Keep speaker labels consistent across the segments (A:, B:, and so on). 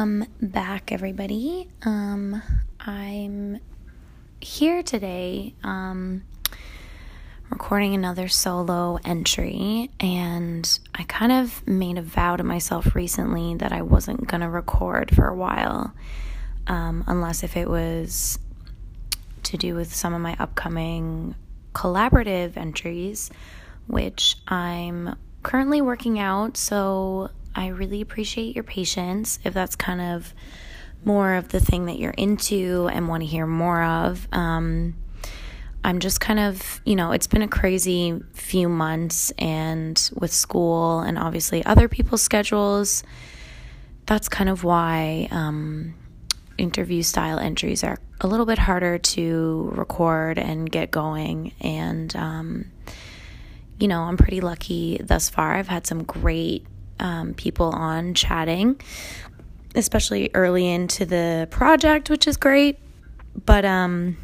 A: Welcome back, everybody. Um, I'm here today um, recording another solo entry, and I kind of made a vow to myself recently that I wasn't going to record for a while, um, unless if it was to do with some of my upcoming collaborative entries, which I'm currently working out. So I really appreciate your patience if that's kind of more of the thing that you're into and want to hear more of. Um, I'm just kind of, you know, it's been a crazy few months, and with school and obviously other people's schedules, that's kind of why um, interview style entries are a little bit harder to record and get going. And, um, you know, I'm pretty lucky thus far. I've had some great um, people on chatting, especially early into the project, which is great. But, um,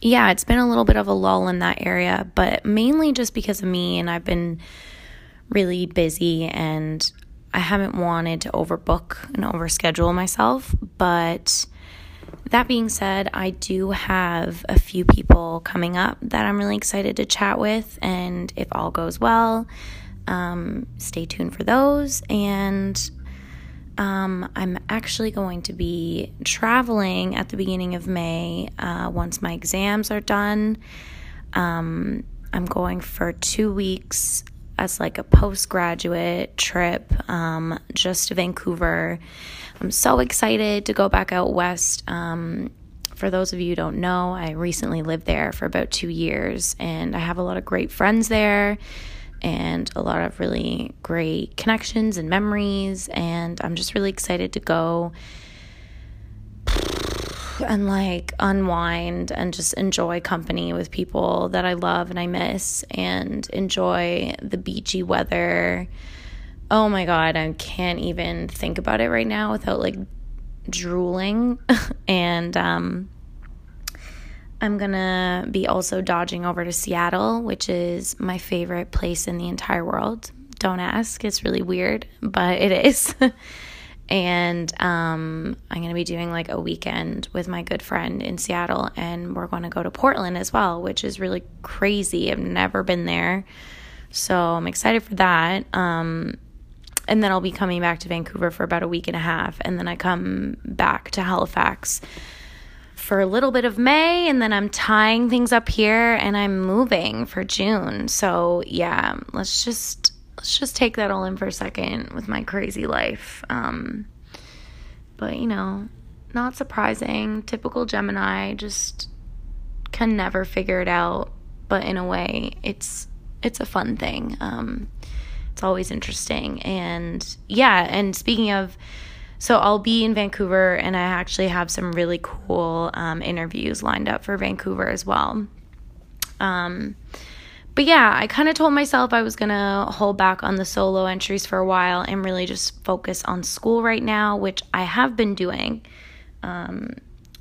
A: yeah, it's been a little bit of a lull in that area, but mainly just because of me, and I've been really busy and I haven't wanted to overbook and overschedule myself. But that being said, I do have a few people coming up that I'm really excited to chat with, and if all goes well, um, stay tuned for those. And um, I'm actually going to be traveling at the beginning of May uh, once my exams are done. Um, I'm going for two weeks as like a postgraduate trip um, just to Vancouver. I'm so excited to go back out west. Um, for those of you who don't know, I recently lived there for about two years and I have a lot of great friends there and a lot of really great connections and memories. And I'm just really excited to go and like unwind and just enjoy company with people that I love and I miss and enjoy the beachy weather. Oh my God, I can't even think about it right now without like drooling. and um, I'm gonna be also dodging over to Seattle, which is my favorite place in the entire world. Don't ask, it's really weird, but it is. and um, I'm going to be doing like a weekend with my good friend in Seattle, and we're going to go to Portland as well, which is really crazy. I've never been there, so I'm excited for that. Um, and then I'll be coming back to Vancouver for about a week and a half, and then I come back to Halifax for a little bit of May, and then I'm tying things up here, and I'm moving for June. So yeah, let's just let's just take that all in for a second with my crazy life. Um, but you know, not surprising. Typical Gemini, just can never figure it out. But in a way, it's it's a fun thing. Um, it's always interesting, and yeah. And speaking of, so I'll be in Vancouver, and I actually have some really cool um, interviews lined up for Vancouver as well. Um, but yeah, I kind of told myself I was going to hold back on the solo entries for a while and really just focus on school right now, which I have been doing. Um,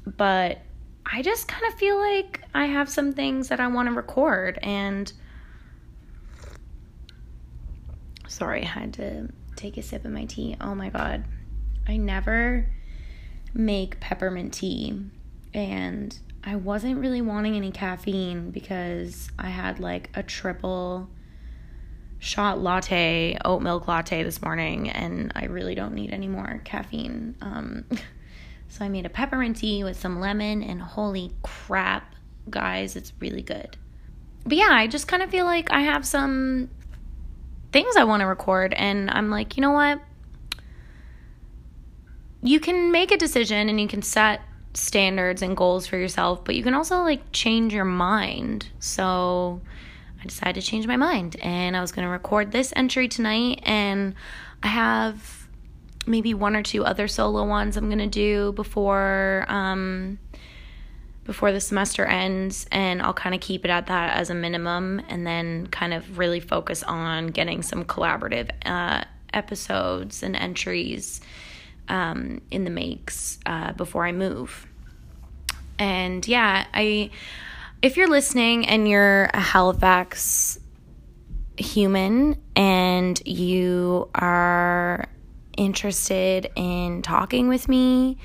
A: but I just kind of feel like I have some things that I want to record. And sorry, I had to take a sip of my tea. Oh my God. I never make peppermint tea. And I wasn't really wanting any caffeine because I had like a triple shot latte, oat milk latte this morning, and I really don't need any more caffeine. Um, so I made a peppermint tea with some lemon, and holy crap, guys, it's really good. But yeah, I just kind of feel like I have some things I want to record, and I'm like, you know what? You can make a decision and you can set standards and goals for yourself, but you can also like change your mind. So I decided to change my mind and I was going to record this entry tonight and I have maybe one or two other solo ones I'm going to do before um before the semester ends and I'll kind of keep it at that as a minimum and then kind of really focus on getting some collaborative uh episodes and entries um, in the makes uh, before I move. And yeah, I if you're listening and you're a Halifax human and you are interested in talking with me,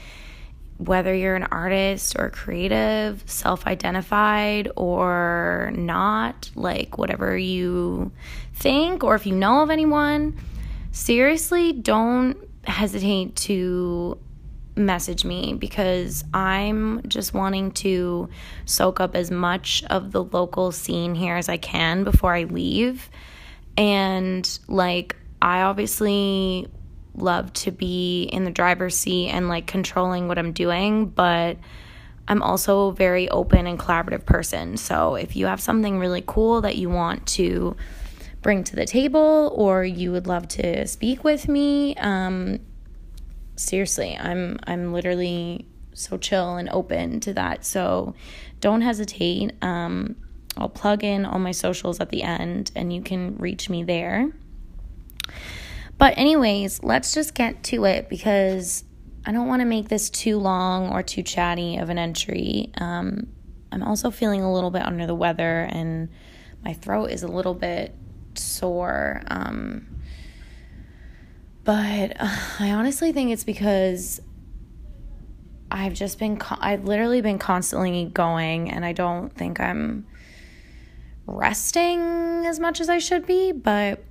A: whether you're an artist or creative, self identified or not, like whatever you think, or if you know of anyone, seriously, don't hesitate to message me because I'm just wanting to soak up as much of the local scene here as I can before I leave. And like, I obviously love to be in the driver's seat and like controlling what I'm doing, but I'm also a very open and collaborative person. So if you have something really cool that you want to bring to the table or you would love to speak with me, um, seriously, I'm I'm literally so chill and open to that. So don't hesitate. Um, I'll plug in all my socials at the end and you can reach me there. But, anyways, let's just get to it because I don't want to make this too long or too chatty of an entry. Um, I'm also feeling a little bit under the weather and my throat is a little bit sore. Um, but uh, I honestly think it's because I've just been, I've literally been constantly going, and I don't think I'm resting as much as I should be. But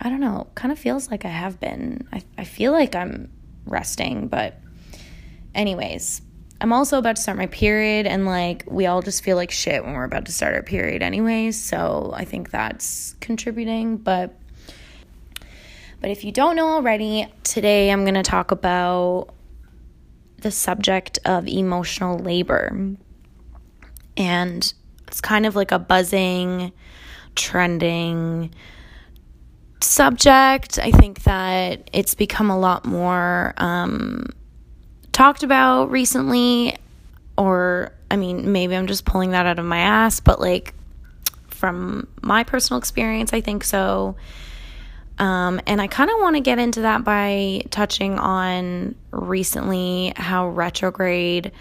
A: I don't know, kind of feels like I have been. I, I feel like I'm resting, but, anyways, I'm also about to start my period, and like we all just feel like shit when we're about to start our period, anyways. So I think that's contributing, but but if you don't know already, today I'm going to talk about the subject of emotional labor. And it's kind of like a buzzing, trending subject. I think that it's become a lot more um, talked about recently, or I mean, maybe I'm just pulling that out of my ass, but like from my personal experience, I think so. Um, and I kind of want to get into that by touching on recently how retrograde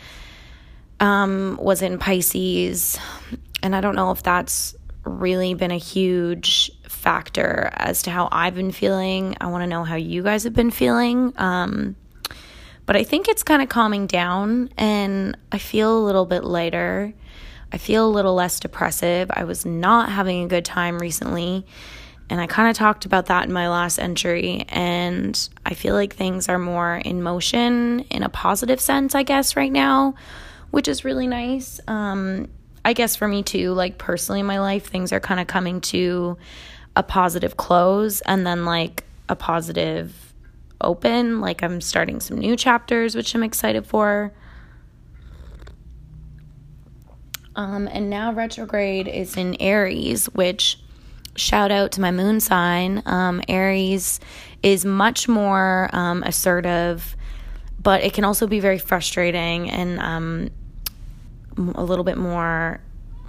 A: um, was in Pisces. And I don't know if that's really been a huge factor as to how I've been feeling. I want to know how you guys have been feeling. Um, but I think it's kind of calming down and I feel a little bit lighter. I feel a little less depressive. I was not having a good time recently. And I kind of talked about that in my last entry. And I feel like things are more in motion in a positive sense, I guess, right now, which is really nice. Um, I guess for me too, like personally in my life, things are kind of coming to a positive close and then like a positive open. Like I'm starting some new chapters, which I'm excited for. Um, and now retrograde is in Aries, which shout out to my moon sign. Um, Aries is much more um, assertive, but it can also be very frustrating and um, a little bit more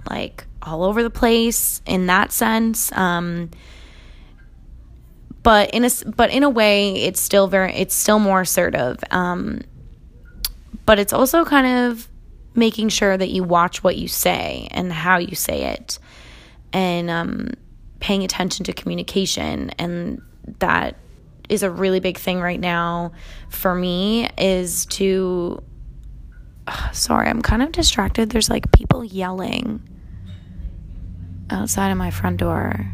A: like all over the place in that sense. Um, but in a but in a way, it's still very it's still more assertive. Um, but it's also kind of making sure that you watch what you say and how you say it, and um, paying attention to communication and that is a really big thing right now for me is to sorry i'm kind of distracted there's like people yelling outside of my front door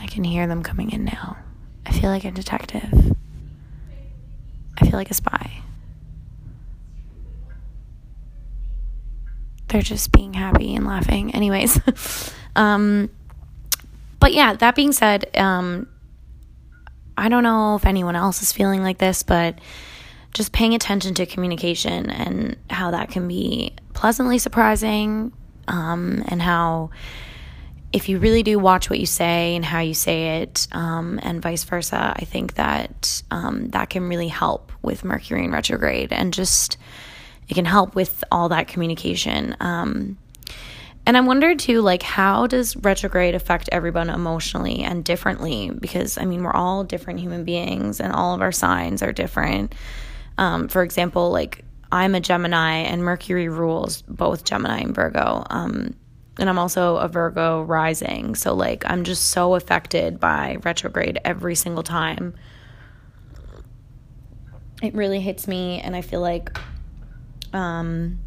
A: i can hear them coming in now. I feel like a detective. I feel like a spy. They're just being happy and laughing anyways. Um but yeah, that being said, um, I don't know if anyone else is feeling like this, but just paying attention to communication and how that can be pleasantly surprising, um, and how if you really do watch what you say and how you say it, um, and vice versa, I think that um, that can really help with Mercury in retrograde and just it can help with all that communication. Um, and I wondered too, like, how does retrograde affect everyone emotionally and differently? Because, I mean, we're all different human beings and all of our signs are different. Um, for example, like, I'm a Gemini and Mercury rules both Gemini and Virgo. And I'm also a Virgo rising. So, like, I'm just so affected by retrograde every single time. it really hits me and I feel like um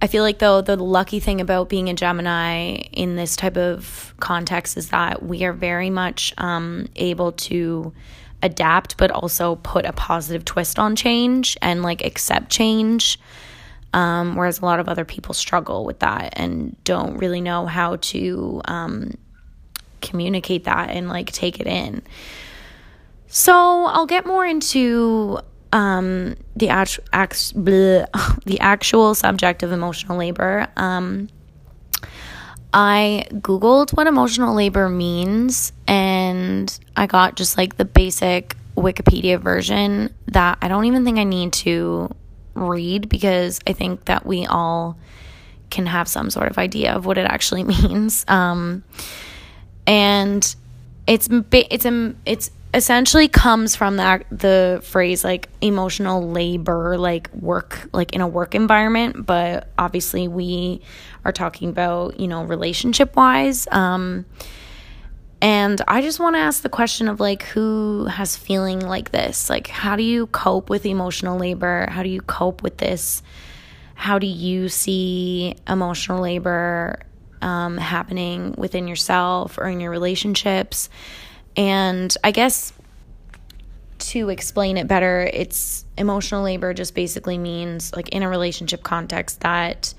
A: I feel like though the lucky thing about being a Gemini in this type of context is that we are very much um, able to adapt, but also put a positive twist on change and like accept change. Um, whereas a lot of other people struggle with that and don't really know how to um, communicate that and like take it in. So I'll get more into um, the bleh, the actual subject of emotional labor. Um, I googled what emotional labor means, and I got just like the basic Wikipedia version that I don't even think I need to read because I think that we all can have some sort of idea of what it actually means. Um, and it's it's it's essentially comes from that the phrase like emotional labor like work like in a work environment but obviously we are talking about you know relationship wise um and i just want to ask the question of like who has feeling like this? Like how do you cope with emotional labor? How do you cope with this? How do you see emotional labor um, happening within yourself or in your relationships? And I guess to explain it better, it's emotional labor just basically means, like in a relationship context, that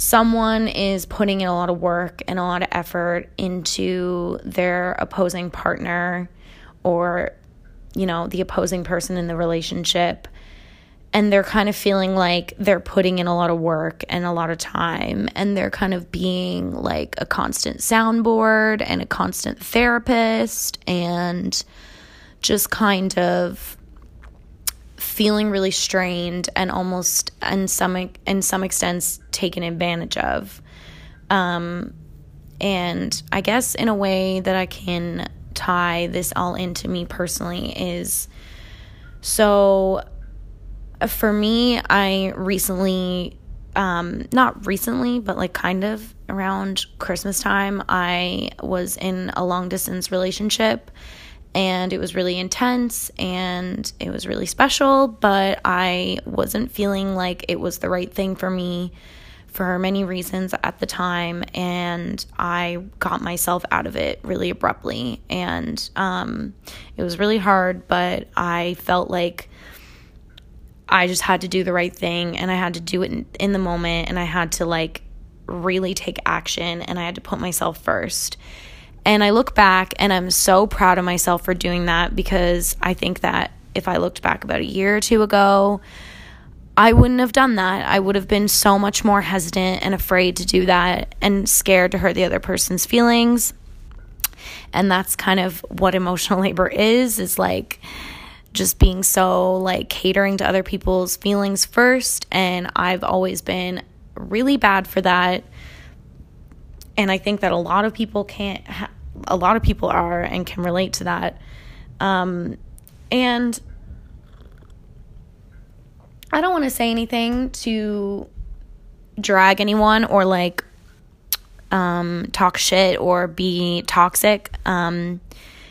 A: someone is putting in a lot of work and a lot of effort into their opposing partner or, you know, the opposing person in the relationship. And they're kind of feeling like they're putting in a lot of work and a lot of time, and they're kind of being like a constant soundboard and a constant therapist and just kind of feeling really strained and almost in some in some extents taken advantage of. Um, and I guess in a way that I can tie this all into me personally is so for me, I recently, um, not recently, but like kind of around Christmas time, I was in a long distance relationship and it was really intense and it was really special, but I wasn't feeling like it was the right thing for me for many reasons at the time and I got myself out of it really abruptly and um, it was really hard, but I felt like I just had to do the right thing and I had to do it in, in the moment and I had to like really take action and I had to put myself first. And I look back and I'm so proud of myself for doing that because I think that if I looked back about a year or two ago, I wouldn't have done that. I would have been so much more hesitant and afraid to do that and scared to hurt the other person's feelings. And that's kind of what emotional labor is is like just being so like catering to other people's feelings first and I've always been really bad for that and I think that a lot of people can't, ha- a lot of people are and can relate to that. Um, and I don't want to say anything to drag anyone or like um, talk shit or be toxic. Um,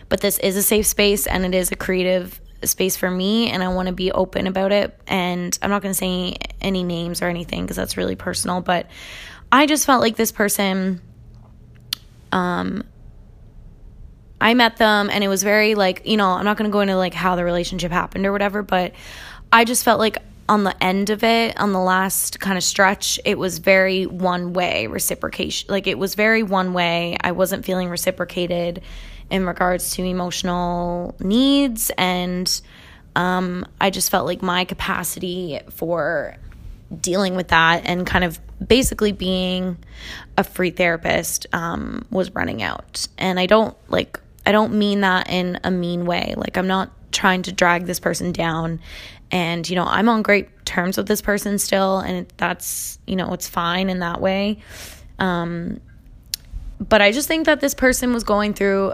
A: but this is a safe space and it is a creative space for me and I want to be open about it. And I'm not going to say any names or anything because that's really personal, but I just felt like this person um I met them and it was very like, you know, I'm not going to go into like how the relationship happened or whatever, but I just felt like on the end of it, on the last kind of stretch, it was very one way reciprocation. Like it was very one way. I wasn't feeling reciprocated in regards to emotional needs and um, I just felt like my capacity for dealing with that and kind of basically being a free therapist um, was running out. And I don't like, I don't mean that in a mean way. Like, I'm not trying to drag this person down. And, you know, I'm on great terms with this person still. And that's, you know, it's fine in that way. Um, but I just think that this person was going through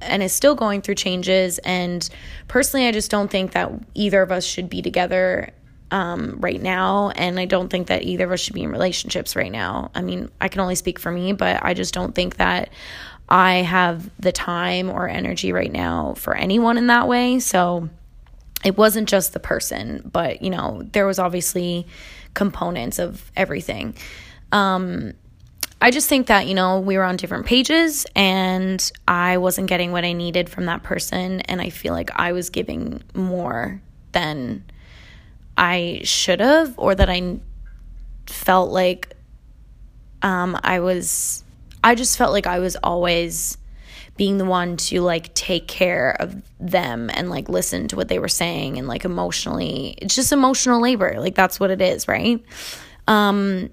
A: and is still going through changes. And personally, I just don't think that either of us should be together um, right now. And I don't think that either of us should be in relationships right now. I mean, I can only speak for me, but I just don't think that I have the time or energy right now for anyone in that way. So it wasn't just the person, but you know, there was obviously components of everything. Um, I just think that, you know, we were on different pages and I wasn't getting what I needed from that person. And I feel like I was giving more than I should have, or that I felt like um, I was, I just felt like I was always being the one to like take care of them and like listen to what they were saying and like emotionally it's just emotional labor like that's what it is right? Um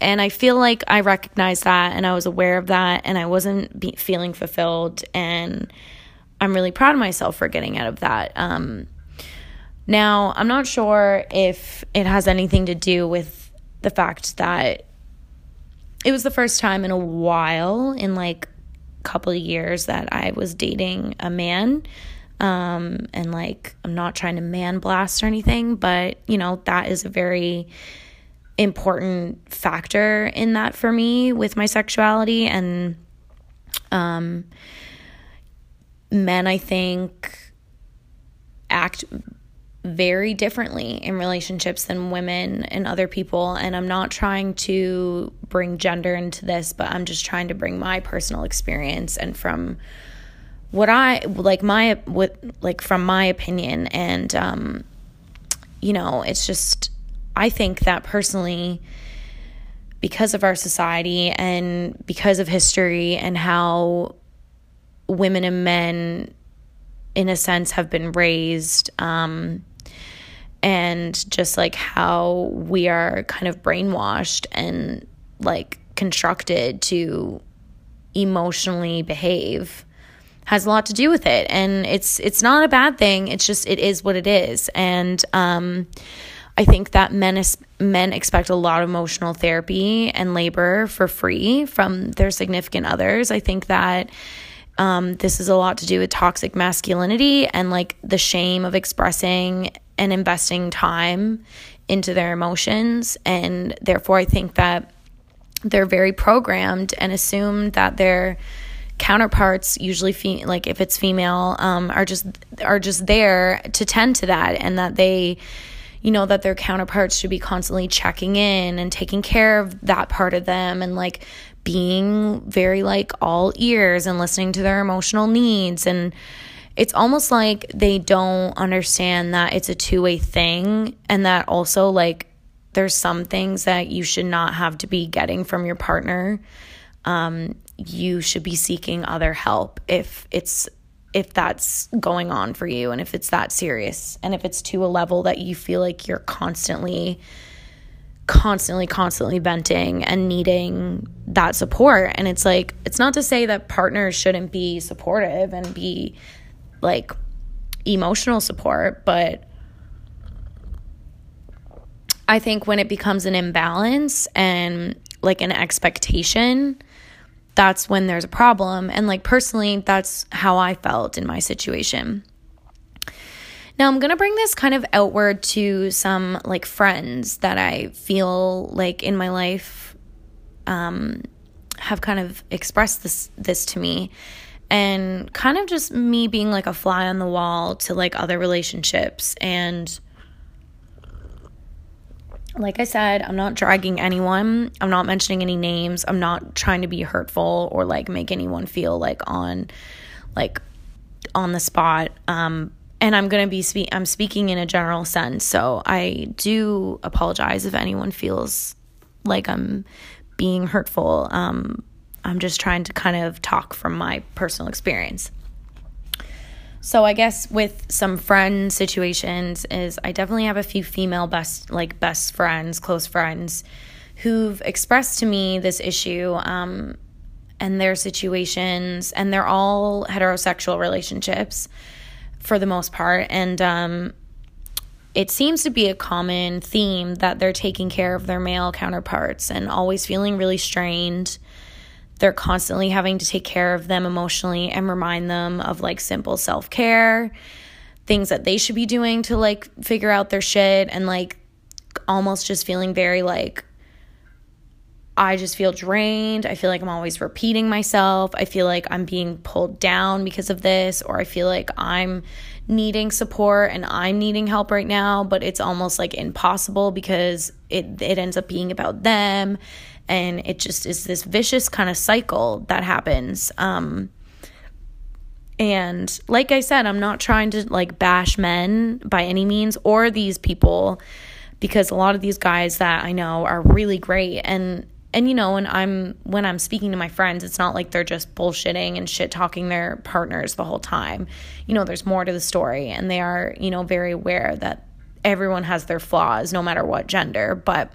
A: and i feel like i recognized that and i was aware of that and i wasn't be- feeling fulfilled and i'm really proud of myself for getting out of that um now i'm not sure if it has anything to do with the fact that it was the first time in a while in like a couple of years that I was dating a man. Um, and like, I'm not trying to man blast or anything, but you know, that is a very important factor in that for me with my sexuality. And um, men, I think, act very differently in relationships than women and other people. And I'm not trying to bring gender into this, but I'm just trying to bring my personal experience and from what I like my what like from my opinion and um you know, it's just I think that personally because of our society and because of history and how women and men in a sense have been raised um and just like how we are kind of brainwashed and like constructed to emotionally behave has a lot to do with it. And it's it's not a bad thing. It's just it is what it is. And um I think that men men expect a lot of emotional therapy and labor for free from their significant others. I think that um, this is a lot to do with toxic masculinity and like the shame of expressing and investing time into their emotions. And therefore, I think that they're very programmed and assume that their counterparts usually fe- like if it's female um, are just are just there to tend to that and that they you know that their counterparts should be constantly checking in and taking care of that part of them and like being very like all ears and listening to their emotional needs. And it's almost like they don't understand that it's a two-way thing and that also like there's some things that you should not have to be getting from your partner. Um, you should be seeking other help if it's if that's going on for you and if it's that serious and if it's to a level that you feel like you're constantly constantly constantly venting and needing that support and it's like it's not to say that partners shouldn't be supportive and be like emotional support, but I think when it becomes an imbalance and like an expectation, that's when there's a problem. And like personally, that's how I felt in my situation. Now, I'm going to bring this kind of outward to some like friends that I feel like in my life um, have kind of expressed this this to me and kind of just me being like a fly on the wall to like other relationships and like I said, I'm not dragging anyone. I'm not mentioning any names. I'm not trying to be hurtful or like make anyone feel like on like on the spot. Um and I'm going to be spe- I'm speaking in a general sense. So I do apologize if anyone feels like I'm being hurtful. Um I'm just trying to kind of talk from my personal experience. So I guess with some friend situations is I definitely have a few female best like best friends, close friends who've expressed to me this issue um, and their situations and they're all heterosexual relationships for the most part. And um, it seems to be a common theme that they're taking care of their male counterparts and always feeling really strained. They're constantly having to take care of them emotionally and remind them of like simple self care, things that they should be doing to like figure out their shit, and like almost just feeling very like I just feel drained. I feel like I'm always repeating myself. I feel like I'm being pulled down because of this, or I feel like I'm needing support and I'm needing help right now, but it's almost like impossible because it, it ends up being about them. And it just is this vicious kind of cycle that happens. Um, and like I said, I'm not trying to like bash men by any means or these people because a lot of these guys that I know are really great and and you know when i'm when i'm speaking to my friends it's not like they're just bullshitting and shit talking their partners the whole time. You know there's more to the story and they are you know very aware that everyone has their flaws no matter what gender. But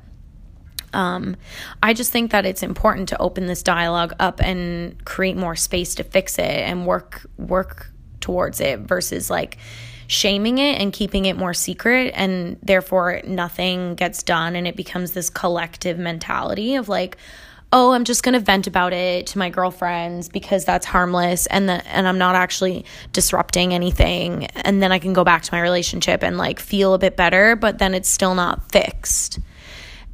A: um, I just think that it's important to open this dialogue up and create more space to fix it and work work towards it versus like shaming it and keeping it more secret and therefore nothing gets done and it becomes this collective mentality of like oh i'm just going to vent about it to my girlfriends because that's harmless and the, and i'm not actually disrupting anything and then i can go back to my relationship and like feel a bit better but then it's still not fixed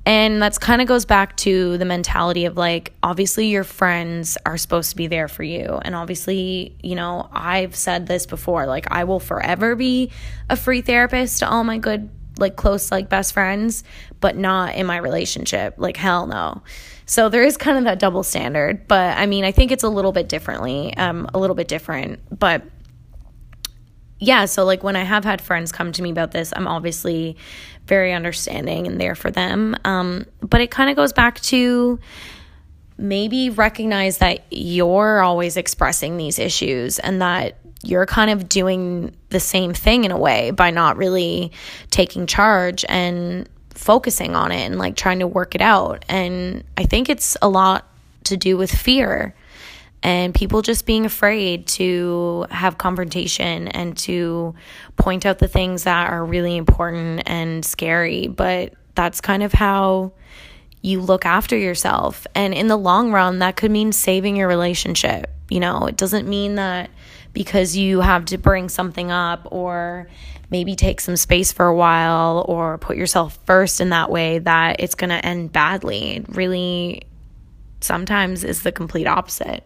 A: and that's kind of goes back to the mentality of like, obviously, your friends are supposed to be there for you. And obviously, you know, I've said this before like, I will forever be a free therapist to all my good, like, close, like, best friends, but not in my relationship. Like, hell no. So there is kind of that double standard. But I mean, I think it's a little bit differently, um, a little bit different. But yeah, so like when I have had friends come to me about this, I'm obviously very understanding and there for them. Um, but it kind of goes back to maybe recognize that you're always expressing these issues and that you're kind of doing the same thing in a way by not really taking charge and focusing on it and like trying to work it out. And I think it's a lot to do with fear and people just being afraid to have confrontation and to point out the things that are really important and scary. But that's kind of how you look after yourself. And in the long run, that could mean saving your relationship. You know, it doesn't mean that because you have to bring something up or maybe take some space for a while or put yourself first in that way that it's going to end badly. It really sometimes is the complete opposite.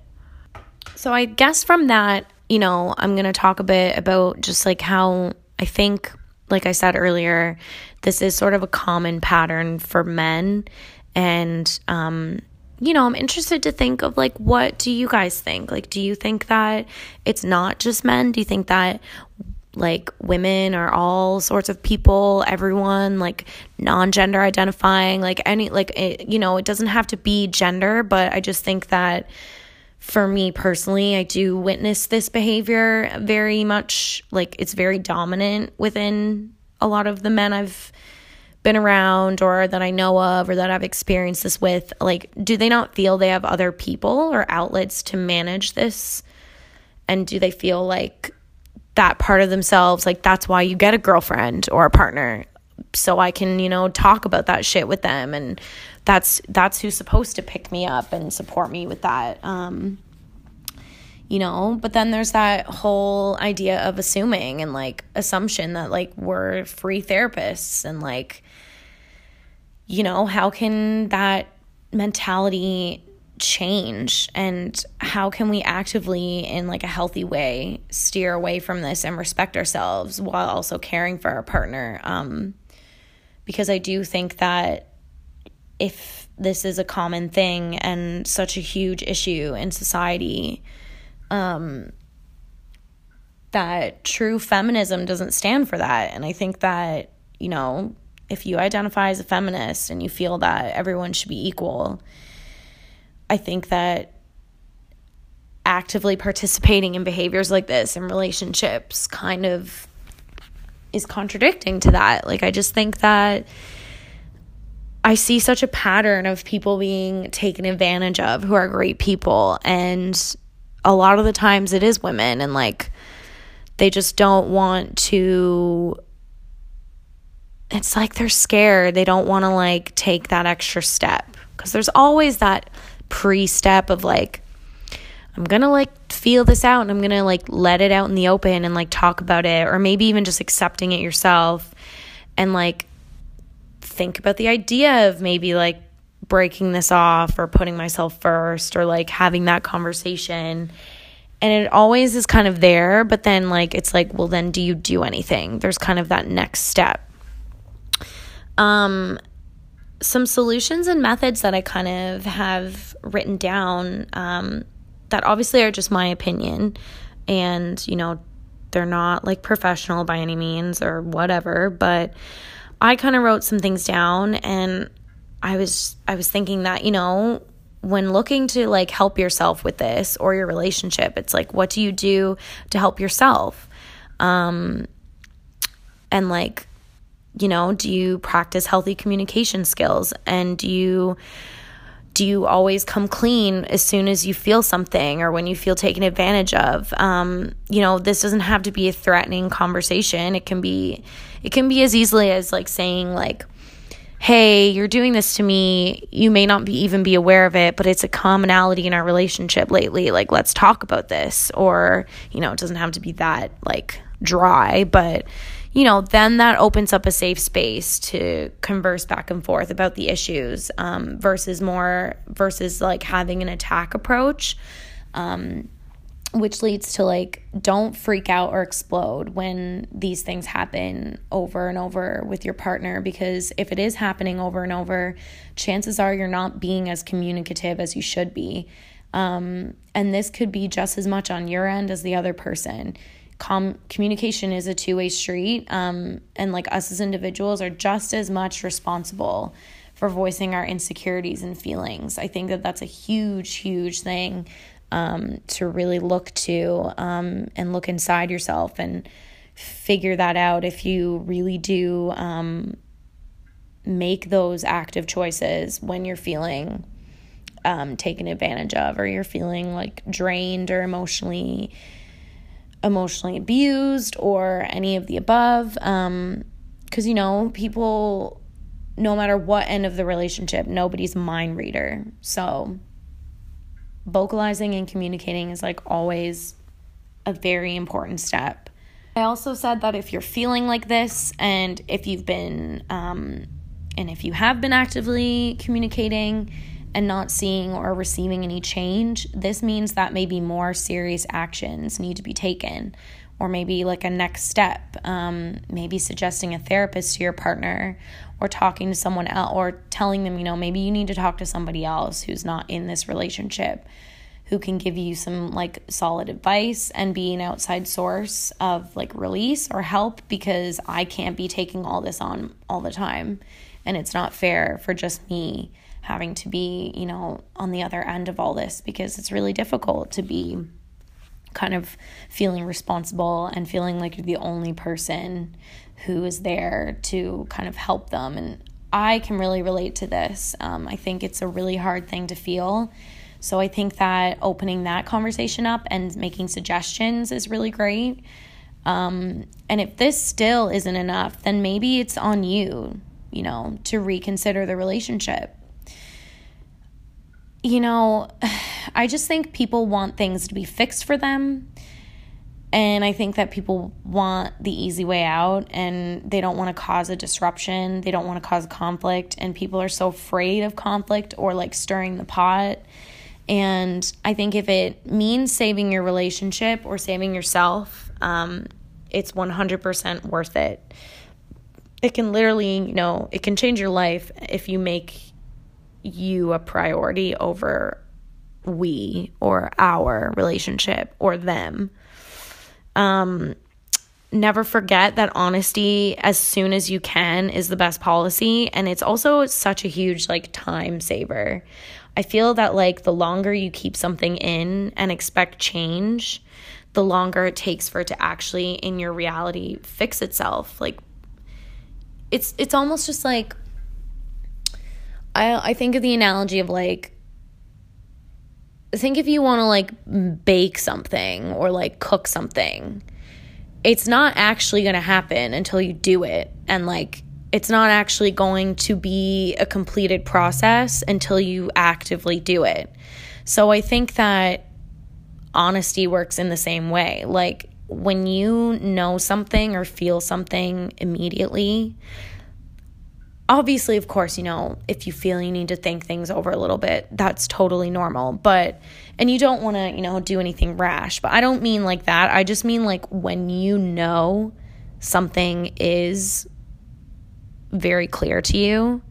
A: So I guess from that, you know, I'm going to talk a bit about just like how I think, like I said earlier, this is sort of a common pattern for men. And, um, you know, I'm interested to think of like, what do you guys think? Like, do you think that it's not just men? Do you think that like women are all sorts of people everyone like non-gender identifying like any like it, you know it doesn't have to be gender but i just think that for me personally, I do witness this behavior very much. Like it's very dominant within a lot of the men I've been around or that I know of or that I've experienced this with. Like, do they not feel they have other people or outlets to manage this? And do they feel like that part of themselves, like that's why you get a girlfriend or a partner? So I can, you know, talk about that shit with them. And that's that's who's supposed to pick me up and support me with that um you know? But then there's that whole idea of assuming and like assumption that like we're free therapists and like you know how can that mentality change? And how can we actively in like a healthy way steer away from this and respect ourselves while also caring for our partner? Um because i do think that if this is a common thing and such a huge issue in society um, that true feminism doesn't stand for that. And i think that you know if you identify as a feminist and you feel that everyone should be equal i think that actively participating in behaviors like this in relationships kind of is contradicting to that like i just think that I see such a pattern of people being taken advantage of who are great people. And a lot of the times it is women, and like they just don't want to. It's like they're scared. They don't want to like take that extra step because there's always that pre step of like, I'm gonna like feel this out and I'm gonna like let it out in the open and like talk about it, or maybe even just accepting it yourself and like think about the idea of maybe like breaking this off or putting myself first or like having that conversation. And it always is kind of there but then like it's like well then do you do anything? There's kind of that next step. Um some solutions and methods that i kind of have written down um that obviously are just my opinion and you know they're not like professional by any means or whatever but i kind of wrote some things down and i was i was thinking that you know when looking to like help yourself with this or your relationship, it's like, what do you do to help yourself? Um, and like, you know, do you practice healthy communication skills? And do you do you always come clean as soon as you feel something or when you feel taken advantage of um, you know this doesn't have to be a threatening conversation it can be it can be as easily as like saying like hey, you're doing this to me. You may not be even be aware of it, but it's a commonality in our relationship lately. Like, let's talk about this. Or, you know, it doesn't have to be that like dry, but you know, then that opens up a safe space to converse back and forth about the issues um, versus more versus like having an attack approach. Um, which leads to like don't freak out or explode when these things happen over and over with your partner because if it is happening over and over chances are you're not being as communicative as you should be um, and this could be just as much on your end as the other person Com- communication is a two-way street um, and like us as individuals are just as much responsible for voicing our insecurities and feelings. I think that that's a huge huge thing um, to really look to um, and look inside yourself and figure that out if you really do um, make those active choices when you're feeling um, taken advantage of or you're feeling like drained or emotionally emotionally abused or any of the above because um, you know people no matter what end of the relationship nobody's mind reader so vocalizing and communicating is like always a very important step. I also said that if you're feeling like this and if you've been, um, and if you have been actively communicating and not seeing or receiving any change, this means that maybe more serious actions need to be taken, or maybe like a next step, um, maybe suggesting a therapist to your partner, or talking to someone else or telling them, you know, maybe you need to talk to somebody else who's not in this relationship who can give you some like solid advice and be an outside source of like release or help because I can't be taking all this on all the time. And it's not fair for just me having to be, you know, on the other end of all this because it's really difficult to be kind of feeling responsible and feeling like you're the only person who is there to kind of help them. And I can really relate to this. Um, I think it's a really hard thing to feel. So I think that opening that conversation up and making suggestions is really great. Um, and if this still isn't enough, then maybe it's on you, you know, to reconsider the relationship. You know, I just think people want things to be fixed for them and I think that people want the easy way out and they don't want to cause a disruption. They don't want to cause conflict. And people are so afraid of conflict or like stirring the pot. And I think if it means saving your relationship or saving yourself, um, it's 100% worth it. It can literally, you know, it can change your life if you make you a priority over we or our relationship or them. Um, never forget that honesty as soon as you can is the best policy and it's also such a huge like time saver i feel that like the longer you keep something in and expect change the longer it takes for it to actually in your reality fix itself like it's it's almost just like i i think of the analogy of like think if you want to like bake something or like cook something, it's not actually going to happen until you do it. And like, it's not actually going to be a completed process until you actively do it. So I think that honesty works in the same way. Like, when you know something or feel something immediately, obviously, of course, you know, if you feel you need to think things over a little bit, that's totally normal. But, and you don't want to, you know, do anything rash. But I don't mean like that. I just mean like when you know something is very clear to you,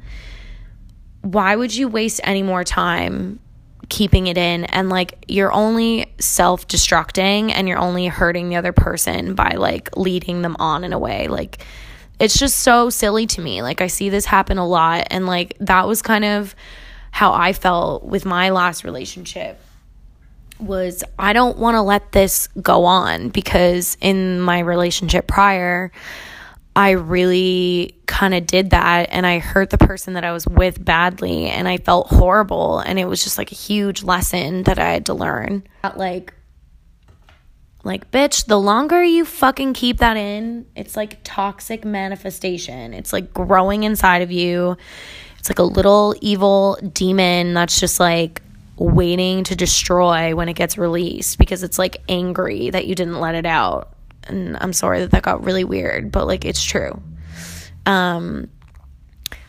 A: why would you waste any more time keeping it in and like you're only self destructing and you're only hurting the other person by like leading them on in a way like it's just so silly to me like i see this happen a lot and like that was kind of how i felt with my last relationship was i don't want to let this go on because in my relationship prior I really kind of did that and I hurt the person that I was with badly and I felt horrible and it was just like a huge lesson that I had to learn. Like like bitch, the longer you fucking keep that in, it's like toxic manifestation. It's like growing inside of you. It's like a little evil demon that's just like waiting to destroy when it gets released because it's like angry that you didn't let it out and I'm sorry that that got really weird, but like it's true. Um,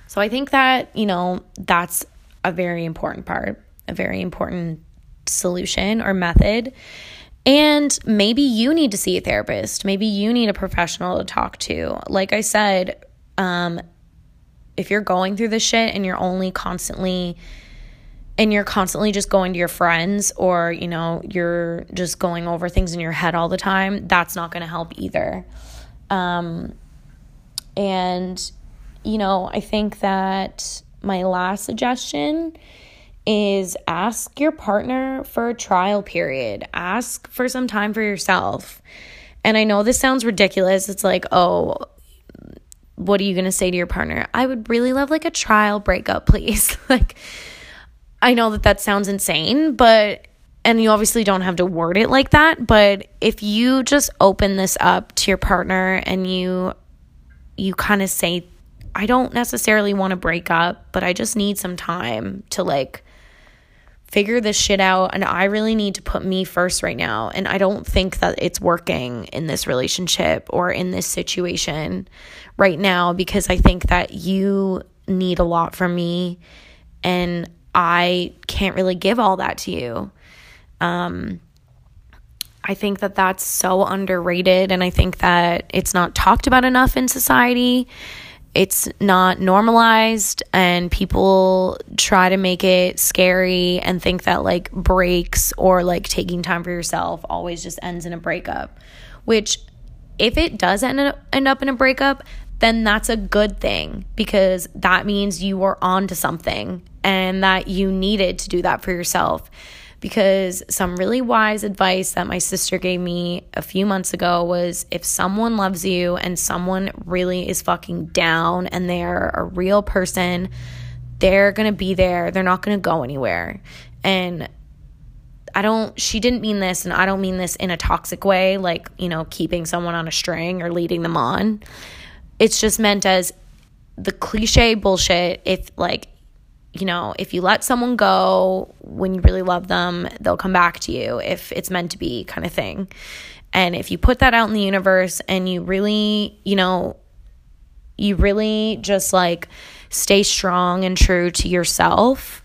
A: so I think that, you know, that's a very important part, a very important solution or method. And maybe you need to see a therapist. Maybe you need a professional to talk to. Like I said, um, if you're going through this shit and you're only constantly and you're constantly just going to your friends or you know you're just going over things in your head all the time that's not going to help either um, and you know i think that my last suggestion is ask your partner for a trial period. Ask for some time for yourself. And i know this sounds ridiculous. It's like oh what are you going to say to your partner? I would really love like a trial breakup please. Like I know that that sounds insane, but and you obviously don't have to word it like that, but if you just open this up to your partner and you you kind of say I don't necessarily want to break up, but I just need some time to like figure this shit out and I really need to put me first right now and I don't think that it's working in this relationship or in this situation right now because I think that you need a lot from me and I can't really give all that to you. Um, I think that that's so underrated, and I think that it's not talked about enough in society. It's not normalized, and people try to make it scary and think that like breaks or like taking time for yourself always just ends in a breakup. Which, if it does end up, end up in a breakup, then that's a good thing because that means you were on to something and that you needed to do that for yourself. Because some really wise advice that my sister gave me a few months ago was if someone loves you and someone really is fucking down and they're a real person, they're gonna be there. They're not gonna go anywhere. And I don't, she didn't mean this, and I don't mean this in a toxic way, like, you know, keeping someone on a string or leading them on. It's just meant as the cliche bullshit. If, like, you know, if you let someone go when you really love them, they'll come back to you if it's meant to be, kind of thing. And if you put that out in the universe and you really, you know, you really just like stay strong and true to yourself,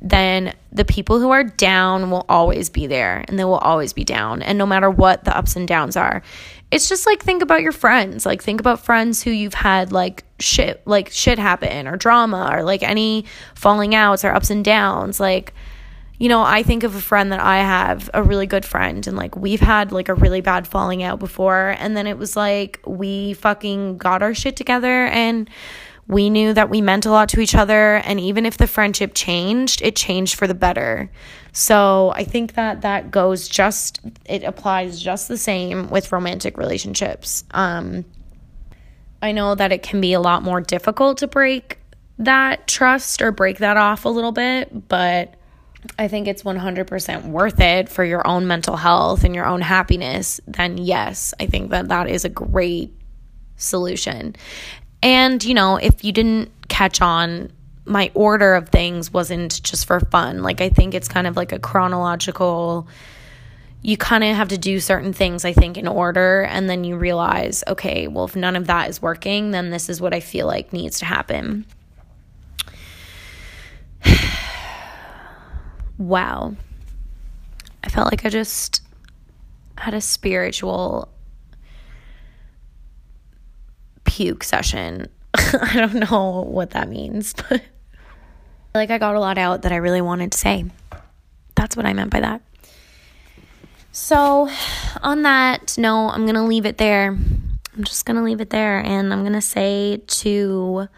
A: then the people who are down will always be there and they will always be down. And no matter what the ups and downs are, it's just like think about your friends. Like think about friends who you've had like shit like shit happen or drama or like any falling outs or ups and downs. Like you know, I think of a friend that I have, a really good friend, and like we've had like a really bad falling out before. And then it was like we fucking got our shit together and we knew that we meant a lot to each other. And even if the friendship changed, it changed for the better. So I think that that goes just, it applies just the same with romantic relationships. Um, I know that it can be a lot more difficult to break that trust or break that off a little bit, but I think it's 100% worth it for your own mental health and your own happiness, then yes, I think that that is a great solution. And, you know, if you didn't catch on, my order of things wasn't just for fun. Like, I think it's kind of like a chronological, you kind of have to do certain things, I think, in order. And then you realize, okay, well, if none of that is working, then this is what I feel like needs to happen. wow. I felt like I just had a spiritual puke session. I don't know what that means, but like I got a lot out that I really wanted to say. That's what I meant by that. So, on that note, I'm going to leave it there. I'm just going to leave it there and I'm going to say to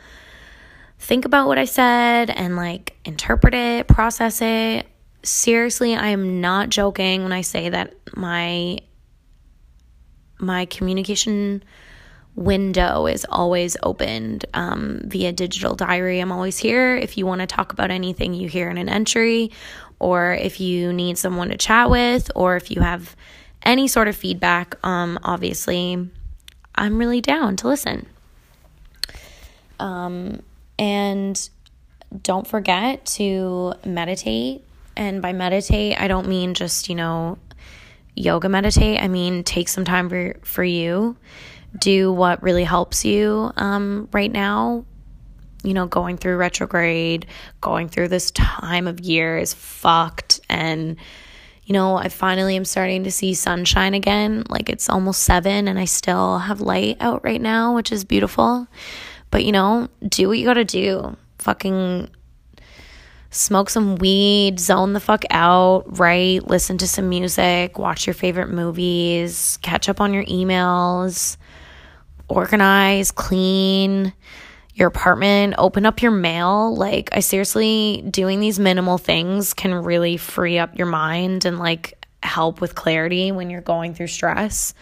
A: think about what I said and like interpret it, process it. Seriously, I am not joking when I say that my my communication window is always opened um, via digital diary. I'm always here if you want to talk about anything you hear in an entry or if you need someone to chat with, or if you have any sort of feedback, um, obviously, I'm really down to listen. Um, and don't forget to meditate. And by meditate, I don't mean just, you know, yoga meditate. I mean, take some time for, for you. Do what really helps you um, right now you know, going through retrograde, going through this time of year is fucked. And, you know, I finally am starting to see sunshine again. Like it's almost seven and I still have light out right now, which is beautiful. But, you know, do what you gotta do. Fucking smoke some weed, zone the fuck out, write, listen to some music, watch your favorite movies, catch up on your emails, organize, clean your apartment, open up your mail. Like, I seriously, doing these minimal things can really free up your mind and like help with clarity when you're going through stress.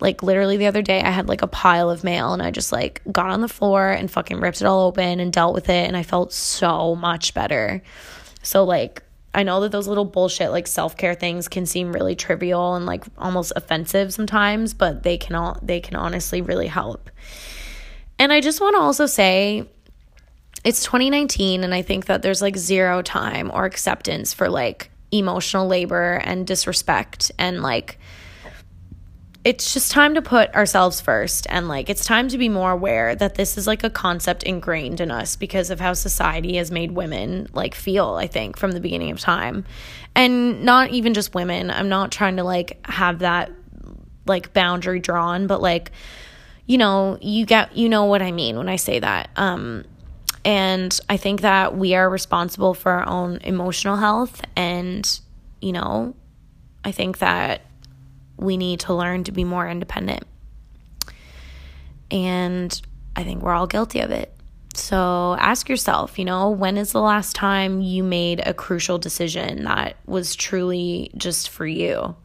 A: Like, literally, the other day, I had like a pile of mail and I just like got on the floor and fucking ripped it all open and dealt with it. And I felt so much better. So, like, I know that those little bullshit like self-care things can seem really trivial and like almost offensive sometimes, but they can all they can honestly really help. And I just want to also say it's 2019 and I think that there's like zero time or acceptance for like emotional labor and disrespect and like it's just time to put ourselves first and like it's time to be more aware that this is like a concept ingrained in us because of how society has made women like feel i think from the beginning of time and not even just women i'm not trying to like have that like boundary drawn but like you know, you get you know what I mean when I say that. Um and I think that we are responsible for our own emotional health and you know, I think that we need to learn to be more independent. And I think we're all guilty of it. So ask yourself, you know, when is the last time you made a crucial decision that was truly just for you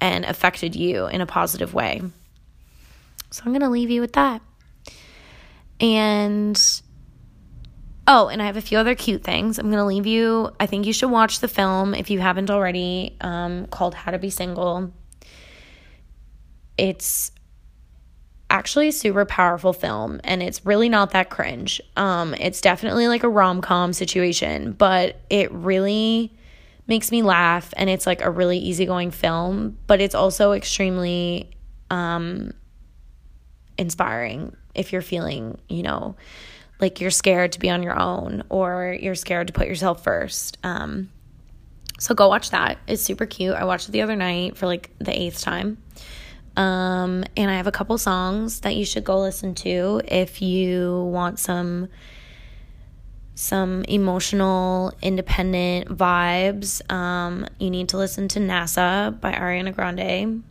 A: and affected you in a positive way? So I'm going to leave you with that. And oh, and I have a few other cute things. I'm going to leave you. I think you should watch the film if you haven't already, um, called How to Be Single. It's actually a super powerful film and it's really not that cringe. Um, it's definitely like a rom com situation, but it really makes me laugh and it's like a really easygoing film, but it's also extremely um, inspiring if you're feeling, you know, like you're scared to be on your own or you're scared to put yourself first. Um, so go watch that. It's super cute. I watched it the other night for like the eighth time. Um, and I have a couple songs that you should go listen to if you want some some emotional independent vibes. Um, you need to listen to NASA by Ariana Grande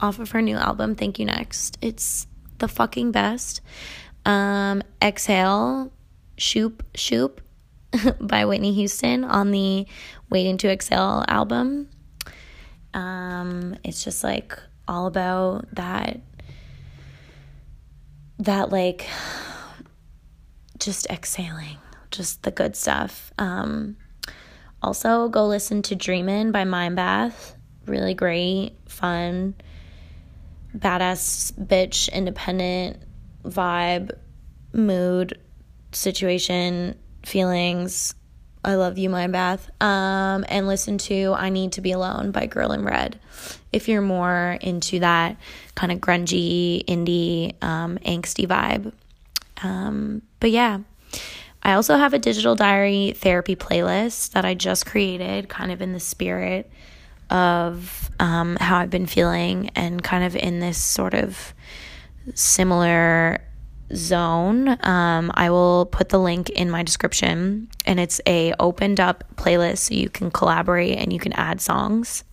A: off of her new album Thank You Next. It's the fucking best. Um, Exhale, Shoop, Shoop by Whitney Houston on the Waiting to Exhale album. Um, it's just like all about that, that like just exhaling, just the good stuff. Um, also, go listen to Dreamin' by Mind Bath. Really great, fun badass bitch, independent vibe, mood, situation, feelings, I love you, Mind Bath. Um, and listen to I Need to Be Alone by Girl in Red if you're more into that kind of grungy, indie, um, angsty vibe. Um, but yeah, I also have a digital diary therapy playlist that I just created, kind of in the spirit of um, how I've been feeling and kind of in this sort of similar zone um, i will put the link in my description and it's a opened up playlist so you can collaborate and you can add songs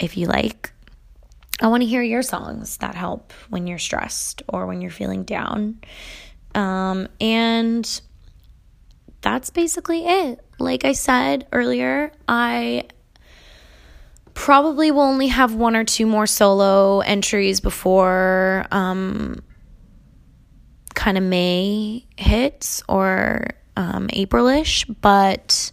A: if you like. I want to hear your songs that help when you're stressed or when you're feeling down. Um, and that's basically it. Like i said earlier i probably will only have one or two more solo entries before um, kind of May hits or um, Aprilish, but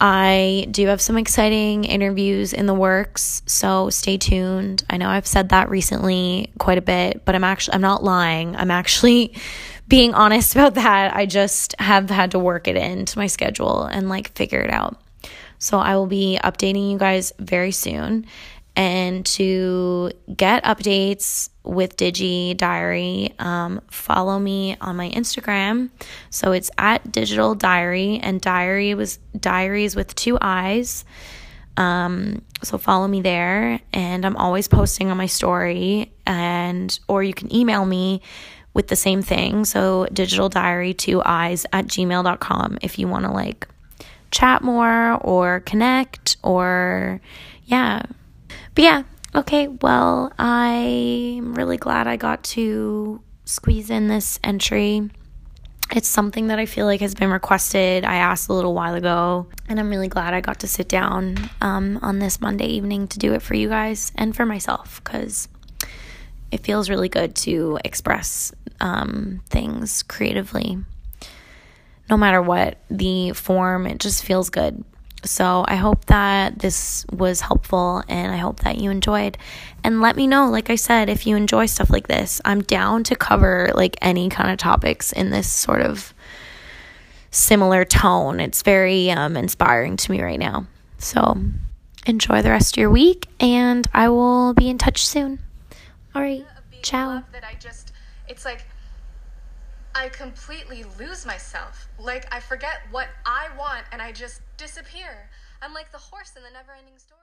A: I do have some exciting interviews in the works, so stay tuned. I know I've said that recently quite a bit, but I'm actually I'm not lying. I'm actually being honest about that. I just have had to work it into my schedule and like figure it out. So I will be updating you guys very soon. And to get updates with Digi Diary, um, follow me on my Instagram. So it's at Digital Diary, and Diary was diaries with two eyes. Um, so follow me there, and I'm always posting on my story, and or you can email me with the same thing. So digital diary two eyes at gmail.com if you want to like chat more or connect or yeah but yeah, okay, well, I'm really glad I got to squeeze in this entry. It's something that I feel like has been requested. I asked a little while ago, and I'm really glad I got to sit down um, on this Monday evening to do it for you guys and for myself because it feels really good to express um, things creatively. No matter what the form, it just feels good. So I hope that this was helpful and I hope that you enjoyed. And let me know, like I said, if you enjoy stuff like this. I'm down to cover like any kind of topics in this sort of similar tone. It's very um, inspiring to me right now. So enjoy the rest of your week and I will be in touch soon. All right. Ciao.
B: That I just, it's like I completely lose myself. Like I forget what I want and I just disappear. I'm like the horse in the never ending story.